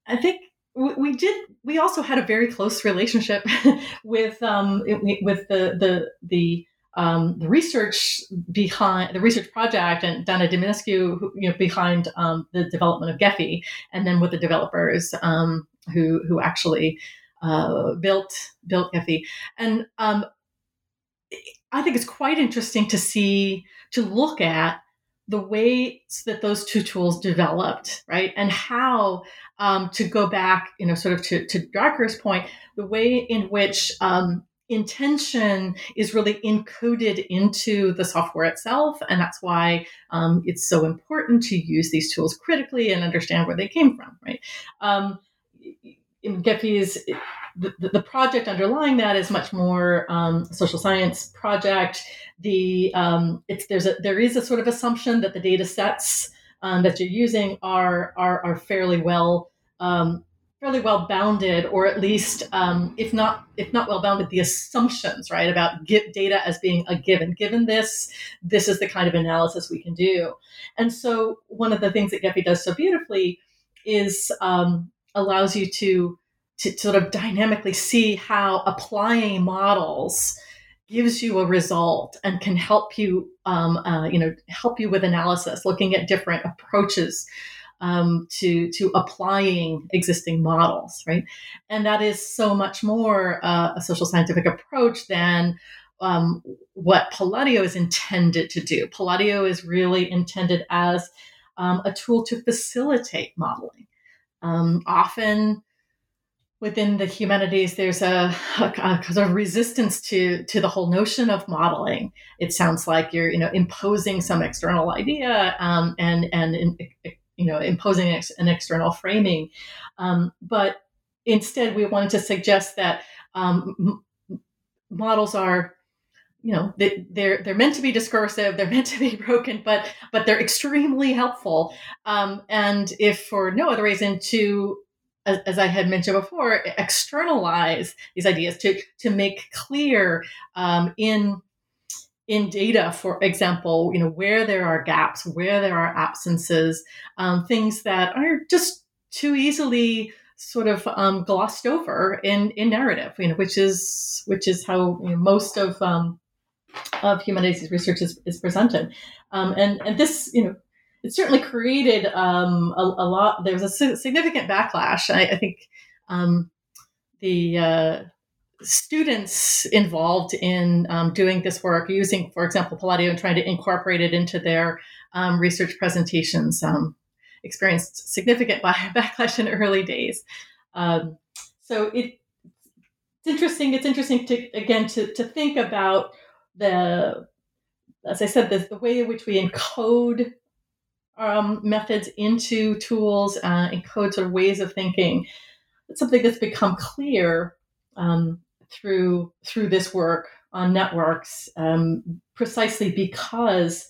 Speaker 4: I think we, did. We also had a very close relationship with um, with the the the um, the research behind the research project and Dana Diminescu, you know, behind um, the development of Gephi, and then with the developers um, who who actually uh, built built Gephi, and um, I think it's quite interesting to see to look at the ways that those two tools developed, right, and how um, to go back, you know, sort of to to Drucker's point, the way in which um, intention is really encoded into the software itself. And that's why um, it's so important to use these tools critically and understand where they came from, right? Um, the, the project underlying that is much more um, social science project. The um, it's there's a there is a sort of assumption that the data sets um, that you're using are are, are fairly well um, fairly well bounded, or at least um, if not if not well bounded, the assumptions right about data as being a given. Given this, this is the kind of analysis we can do. And so one of the things that Gephi does so beautifully is um, allows you to to sort of dynamically see how applying models gives you a result and can help you um, uh, you know help you with analysis looking at different approaches um, to to applying existing models, right? And that is so much more uh, a social scientific approach than um, what Palladio is intended to do. Palladio is really intended as um, a tool to facilitate modeling. Um, often within the humanities, there's a, a, a, sort of resistance to to the whole notion of modeling. It sounds like you're, you know, imposing some external idea um, and and in, you know, imposing an, ex- an external framing. Um, but instead, we wanted to suggest that um, m- models are you know they, they're they're meant to be discursive they're meant to be broken but but they're extremely helpful um, and if for no other reason to as, as, i had mentioned before externalize these ideas to to make clear um, in in data, for example, you know, where there are gaps, where there are absences, um, things that are just too easily sort of um, glossed over in, in narrative, you know, which is which is how you know, most of um, of humanities research is, is presented, um, and and this you know it certainly created um, a, a, lot. There was a significant backlash. I, I think um, the uh, students involved in um, doing this work, using, for example, Palladio and trying to incorporate it into their um, research presentations, um, experienced significant backlash in early days. Um, so it, it's interesting. It's interesting to again to, to think about the, as I said, the, the way in which we encode um, methods into tools, uh, encode sort of ways of thinking. It's something that's become clear um, through through this work on networks um, precisely because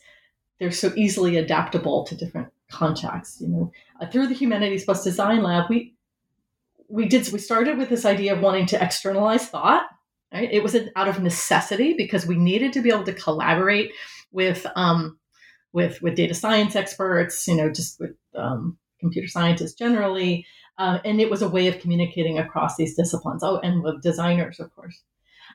Speaker 4: they're so easily adaptable to different contexts. You know, uh, through the Humanities Plus Design Lab, we we did we started with this idea of wanting to externalize thought. Right, it was an, out of necessity because we needed to be able to collaborate with um, with with data science experts. You know, just with um, computer scientists generally, uh, and it was a way of communicating across these disciplines. Oh, and with designers, of course.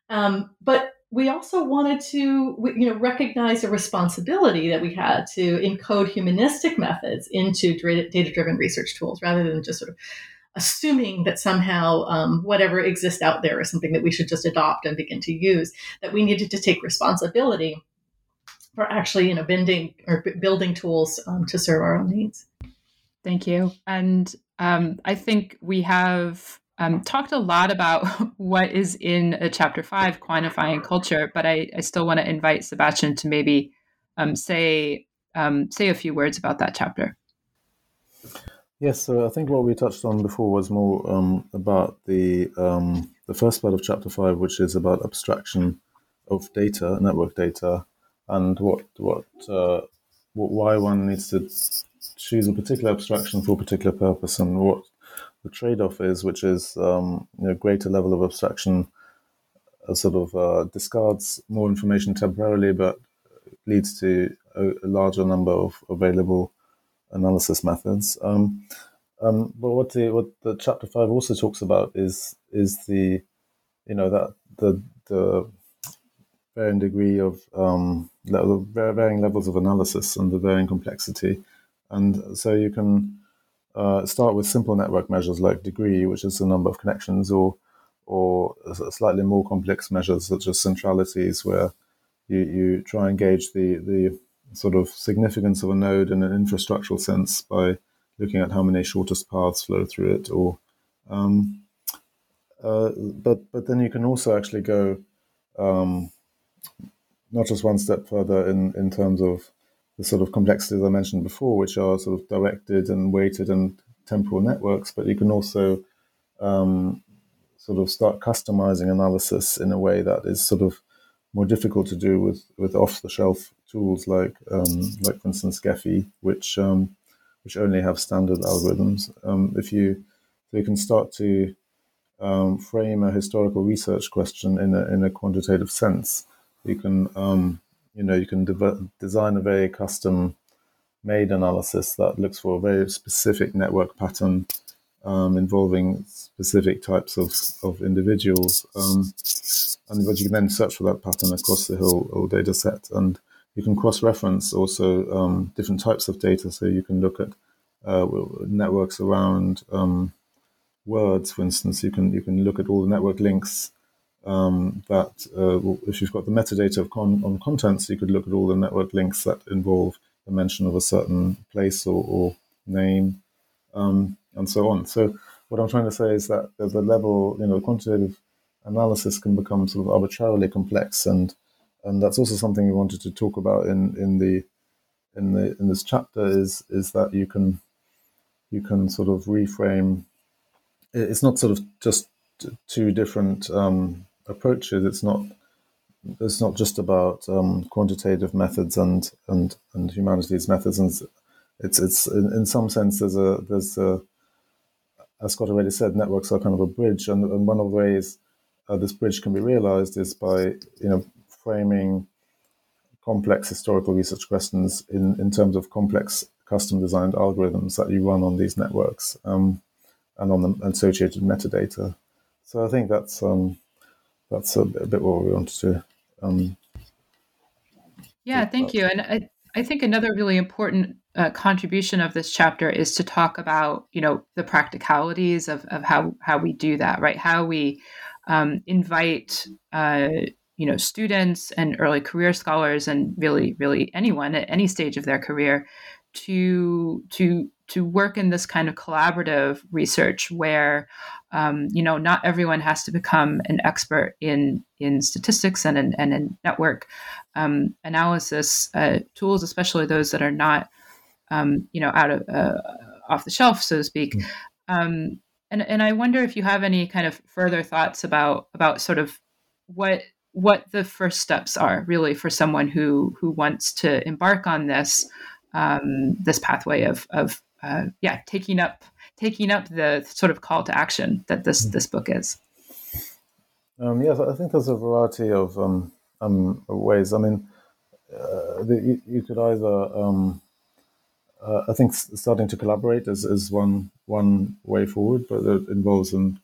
Speaker 4: Um, but we also wanted to, you know, recognize a responsibility that we had to encode humanistic methods into data-driven research tools, rather than just sort of assuming that somehow um, whatever exists out there is something that we should just adopt and begin to use. That we needed to take responsibility for actually, you know, bending or building tools um, to serve our own needs.
Speaker 2: Thank you. And um, I think we have um, talked a lot about what is in a chapter five, quantifying culture, but I, I still want to invite Sebastian to maybe um, say um, say a few words about that chapter.
Speaker 5: Yes, so I think what we touched on before was more um, about the um, the first part of chapter five, which is about abstraction of data, network data, and what what, uh, what why one needs to choose a particular abstraction for a particular purpose and what the trade-off is, which is um, you know, greater level of abstraction uh, sort of uh, discards more information temporarily, but leads to a, a larger number of available analysis methods. Um, um, but what the what the chapter five also talks about is is the you know that the the varying degree of um, varying levels of analysis and the varying complexity and so you can uh, start with simple network measures like degree, which is the number of connections, or or slightly more complex measures such as centralities, where you, you try and gauge the, the sort of significance of a node in an infrastructural sense by looking at how many shortest paths flow through it, or um, uh, but but then you can also actually go um, not just one step further in in terms of the sort of complexities I mentioned before, which are sort of directed and weighted and temporal networks, but you can also um, sort of start customizing analysis in a way that is sort of more difficult to do with, with off the shelf tools like um, like for instance Gephi, which um, which only have standard algorithms. Um, if you so you can start to um, frame a historical research question in a in a quantitative sense. You can um, you know you can de- design a very custom made analysis that looks for a very specific network pattern um, involving specific types of, of individuals. Um, and but you can then search for that pattern across the whole, whole data set. And you can cross reference also um, different types of data. So you can look at uh, networks around um, words, for instance. You can, you can look at all the network links. Um, that uh, if you've got the metadata of con- on contents, you could look at all the network links that involve the mention of a certain place or, or name. Um, and so on. So what I'm trying to say is that the level, you know, quantitative analysis can become sort of arbitrarily complex, and and that's also something we wanted to talk about in in the in the in this chapter is is that you can you can sort of reframe. It's not sort of just two different um, approaches. It's not it's not just about um, quantitative methods and and and humanities methods, and it's it's in, in some sense there's a there's a as Scott already said, networks are kind of a bridge, and, and one of the ways uh, this bridge can be realized is by you know framing complex historical research questions in, in terms of complex custom designed algorithms that you run on these networks um, and on the associated metadata. So I think that's um, that's a bit, a bit, what we wanted to. Um,
Speaker 2: yeah, thank you. And I, I think another really important uh, contribution of this chapter is to talk about you know the practicalities of, of how how we do that right how we um, invite uh, you know students and early career scholars and really really anyone at any stage of their career to to to work in this kind of collaborative research where um, you know not everyone has to become an expert in in statistics and in, and in network um, analysis uh, tools especially those that are not um, you know out of uh, off the shelf so to speak mm. and and I wonder if you have any kind of further thoughts about about sort of what what the first steps are really for someone who who wants to embark on this um, this pathway of of uh, yeah taking up taking up the sort of call to action that this mm. this book is.
Speaker 5: Um, yes, I think there's a variety of um, um, ways. I mean, uh, the, you, you, could either, um, uh, I think, starting to collaborate is, is one one way forward, but it involves in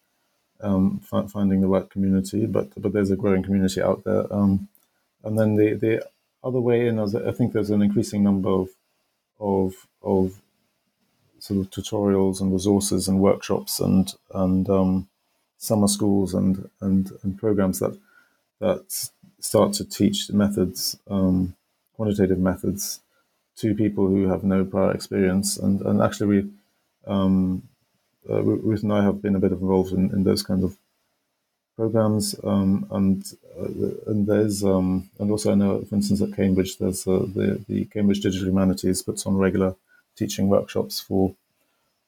Speaker 5: um, finding the right community. But but there's a growing community out there, um, and then the the other way in, is I think there's an increasing number of of of sort of tutorials and resources and workshops and and um, summer schools and, and and programs that that start to teach methods, um, quantitative methods, to people who have no prior experience. And and actually, we um, uh, Ruth and I have been a bit involved in, in those kinds of programs. Um, and uh, and there's um, and also I know, for instance, at Cambridge, there's uh, the the Cambridge Digital Humanities puts on regular teaching workshops for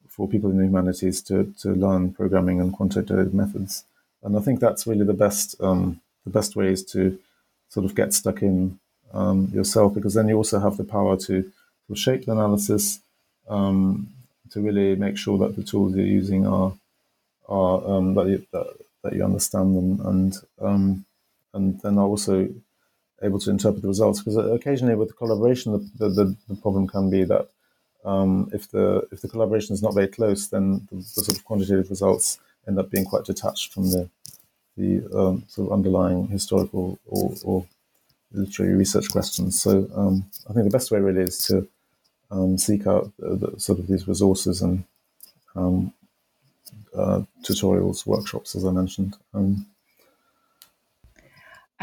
Speaker 5: for people in the humanities to, to learn programming and quantitative methods. And I think that's really the best um, the best way is to sort of get stuck in um, yourself because then you also have the power to, to shape the analysis um, to really make sure that the tools you're using are are um, that, you, that, that you understand them and um, and then are also able to interpret the results because occasionally with collaboration the, the, the problem can be that um, if the if the collaboration is not very close, then the, the, sort of quantitative results end up being quite detached from the the um, sort of underlying historical or, or literary research questions. So um, I think the best way really is to um, seek out the, sort of these resources and um, uh, tutorials, workshops, as I mentioned. Um,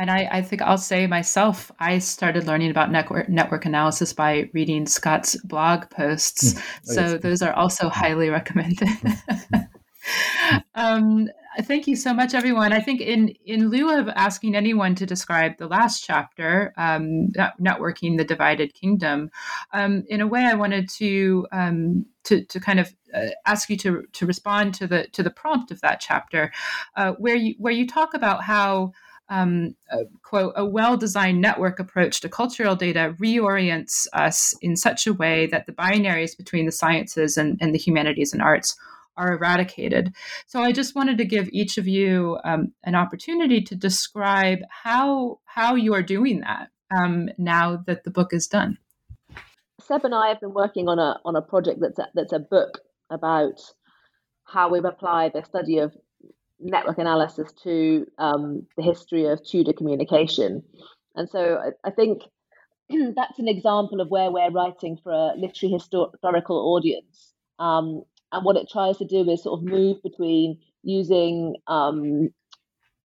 Speaker 2: and I, I, think I'll say myself, I started learning about network network analysis by reading Scott's blog posts. Mm. Oh, so yes. those are also highly recommended. um, thank you so much, everyone. I think in in lieu of asking anyone to describe the last chapter, um, networking the divided kingdom, um, in a way, I wanted to um, to, to kind of uh, ask you to to respond to the to the prompt of that chapter, uh, where you where you talk about how. Um, quote, a well designed network approach to cultural data reorients us in such a way that the binaries between the sciences and, and the humanities and arts are eradicated. So I just wanted to give each of you um, an opportunity to describe how how you are doing that um, now that the book is done.
Speaker 3: Seb and I have been working on a on a project that's a, that's a book about how we've applied the study of network analysis to um, the history of Tudor communication, and so I, I think that's an example of where we're writing for a literary historical audience. Um, and what it tries to do is sort of move between using um,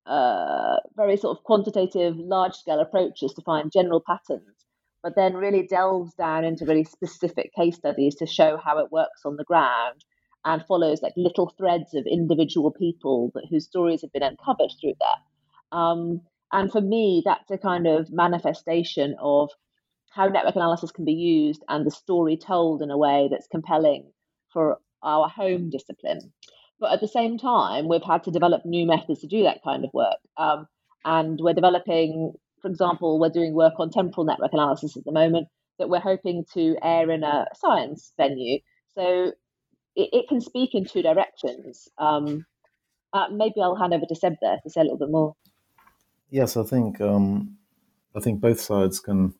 Speaker 3: uh, very sort of quantitative, large scale approaches to find general patterns, but then really delves down into really specific case studies to show how it works on the ground and follows like little threads of individual people that, whose stories have been uncovered through that. Um, and for me, that's a kind of manifestation of how network analysis can be used and the story told in a way that's compelling for our home discipline. But at the same time, we've had to develop new methods to do that kind of work. Um, and we're developing, for example, we're doing work on temporal network analysis at the moment that we're hoping to air in a science venue. So it, it can speak in two directions. Um, uh, maybe I'll hand over to Seb there to say a little bit more.
Speaker 5: Yes, I think um, I think both sides can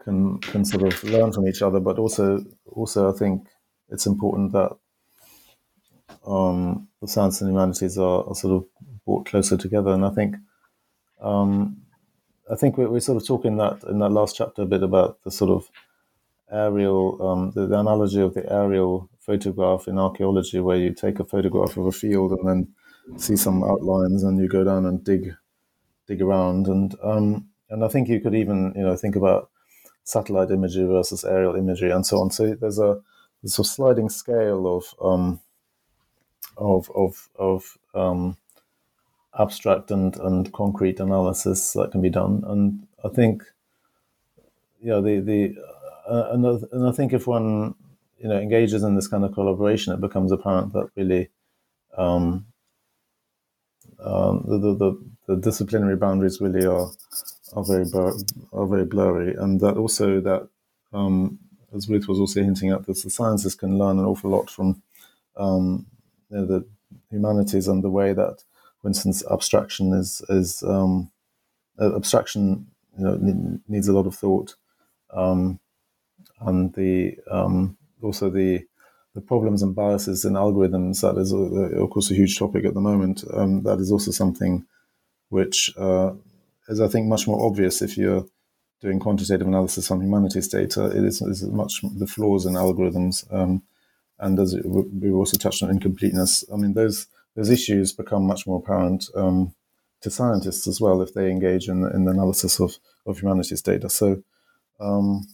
Speaker 5: can can sort of learn from each other, but also also I think it's important that um, the science and humanities are, are, sort of brought closer together. And I think um, I think we're, we're, sort of talking that in that last chapter a bit about the sort of aerial, um, the, the, analogy of the aerial photograph in archaeology, where you take a photograph of a field and then see some outlines, and you go down and dig dig around, and um, and I think you could even you know think about satellite imagery versus aerial imagery and so on. So there's a sort of sliding scale of um, of of of um, abstract and and concrete analysis that can be done, and I think yeah the the uh, and, and I think if one you know engages in this kind of collaboration, it becomes apparent that really um, um, the, the, the, the, disciplinary boundaries really are are very are very blurry, and that also that um, as Ruth was also hinting at, that the sciences can learn an awful lot from um, you know, the humanities and the way that, for instance, abstraction is is um, uh, abstraction you know, needs a lot of thought, um, and the um, also the the problems and biases in algorithms. That is, of course, a huge topic at the moment. Um, that is also something which uh, is, I think, much more obvious if you're doing quantitative analysis on humanities data, it is, is much the flaws in algorithms, um, and as we've also touched on incompleteness. I mean, those those issues become much more apparent um, to scientists as well if they engage in, in the analysis of, of humanities data. So, um,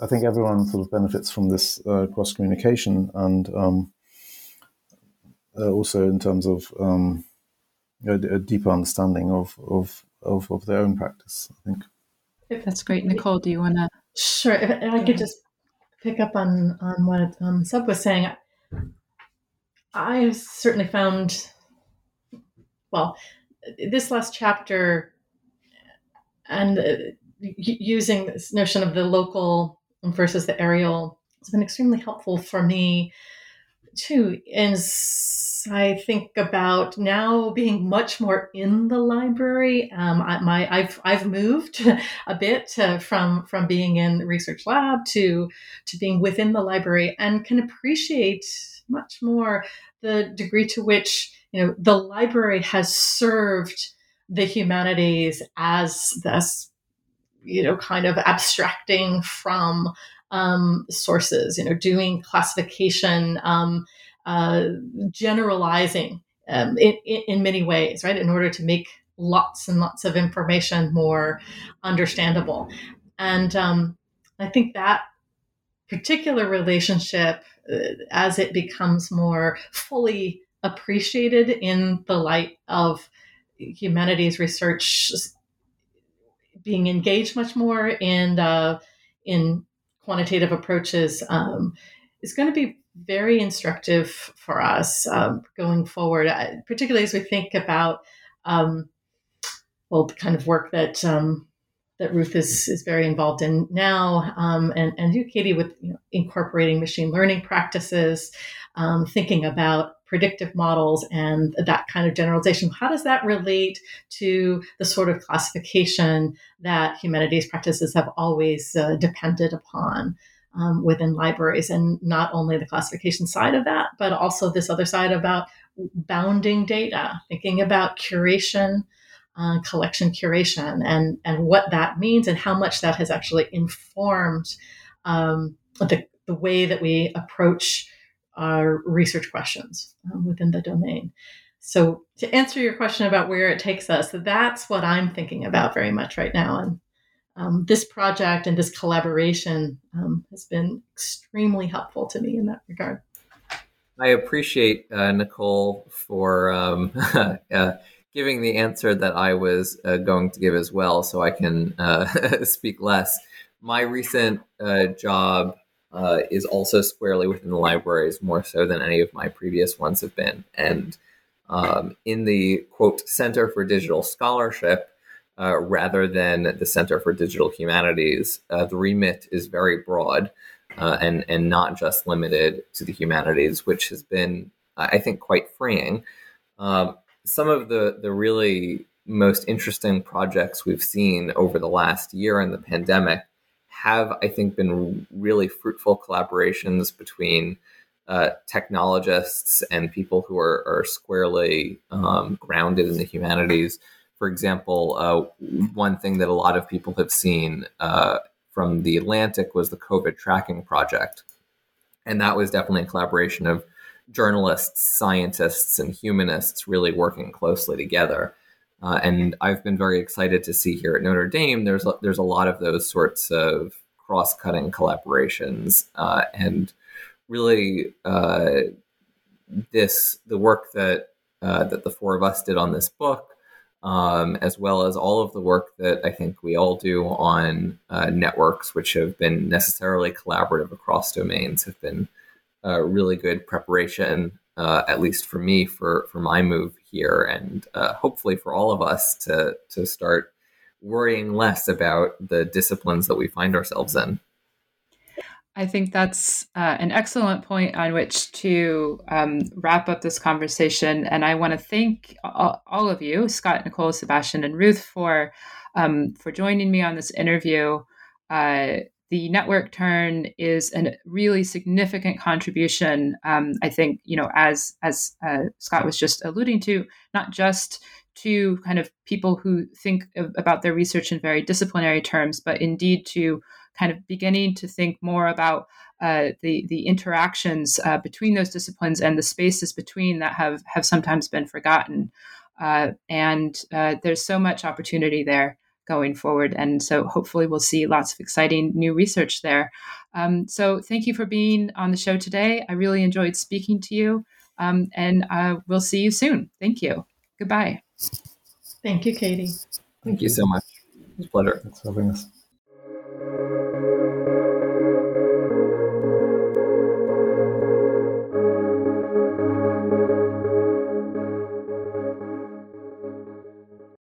Speaker 5: I think everyone sort of benefits from this uh, cross communication, and um, uh, also in terms of um, a, a, deeper understanding of, of, of, of their own practice. I think.
Speaker 2: If That's great. Nicole, do you want to?
Speaker 4: Sure. If I could just pick up on, on what um, Seb was saying. I certainly found, well, this last chapter and uh, using this notion of the local versus the aerial has been extremely helpful for me too. Is I think about now being much more in the library. Um, I, my I've I've moved a bit uh, from from being in the research lab to to being within the library and can appreciate much more the degree to which you know the library has served the humanities as this you know kind of abstracting from um, sources, you know, doing classification. Um, uh, generalizing um, in, in many ways, right, in order to make lots and lots of information more understandable. And um, I think that particular relationship, uh, as it becomes more fully appreciated in the light of humanities research being engaged much more in uh, in quantitative approaches um, is going to be very instructive for us um, going forward, particularly as we think about um, well the kind of work that um, that Ruth is is very involved in now, um, and and you, Katie, with you know, incorporating machine learning practices, um, thinking about predictive models and that kind of generalization. How does that relate to the sort of classification that humanities practices have always uh, depended upon? Um, within libraries, and not only the classification side of that, but also this other side about bounding data, thinking about curation, uh, collection curation and, and what that means and how much that has actually informed um, the, the way that we approach our research questions um, within the domain. So, to answer your question about where it takes us, that's what I'm thinking about very much right now. And um, this project and this collaboration um, has been extremely helpful to me in that regard.
Speaker 6: I appreciate uh, Nicole for um, uh, giving the answer that I was uh, going to give as well, so I can uh, speak less. My recent uh, job uh, is also squarely within the libraries, more so than any of my previous ones have been. And um, in the quote Center for Digital Scholarship, uh, rather than the Center for Digital Humanities, uh, the remit is very broad and and not just limited to the humanities, which has been, I think, quite freeing. Um, some of the the really most interesting projects we've seen over the last year in the pandemic have, I think, been really fruitful collaborations between uh, technologists and people who are, are squarely um, grounded in the humanities. For example, uh, one thing that a lot of people have seen uh, from the Atlantic was the COVID tracking project. And that was definitely a collaboration of journalists, scientists, and humanists really working closely together. Uh, and I've been very excited to see here at Notre Dame. There's a, there's a lot of those sorts of cross-cutting collaborations, uh, and really uh, this the work that uh, that the four of us did on this book, um, as well as all of the work that I think we all do on uh, networks, which have been necessarily collaborative across domains, have been uh, really good preparation, uh, at least for me, for for my move here, and uh, hopefully for all of us to to start worrying less about the disciplines that we find ourselves in.
Speaker 2: I think that's uh, an excellent point on which to um, wrap up this conversation. And I want to thank all, all, of you, Scott, Nicole, Sebastian, and Ruth, for um, for joining me on this interview. Uh, the network turn is a really significant contribution. Um, I think you know, as as uh, Scott was just alluding to, not just to kind of people who think of, about their research in very disciplinary terms, but indeed to kind of beginning to think more about uh, the the interactions uh, between those disciplines and the spaces between that have have sometimes been forgotten. Uh, and uh, there's so much opportunity there going forward. And so hopefully we'll see lots of exciting new research there. Um, so thank you for being on the show today. I really enjoyed speaking to you. Um, and uh, we'll see you soon. Thank you. Goodbye.
Speaker 4: Thank you, Katie.
Speaker 6: Thank you so much. It's a pleasure.
Speaker 5: Thanks for having us.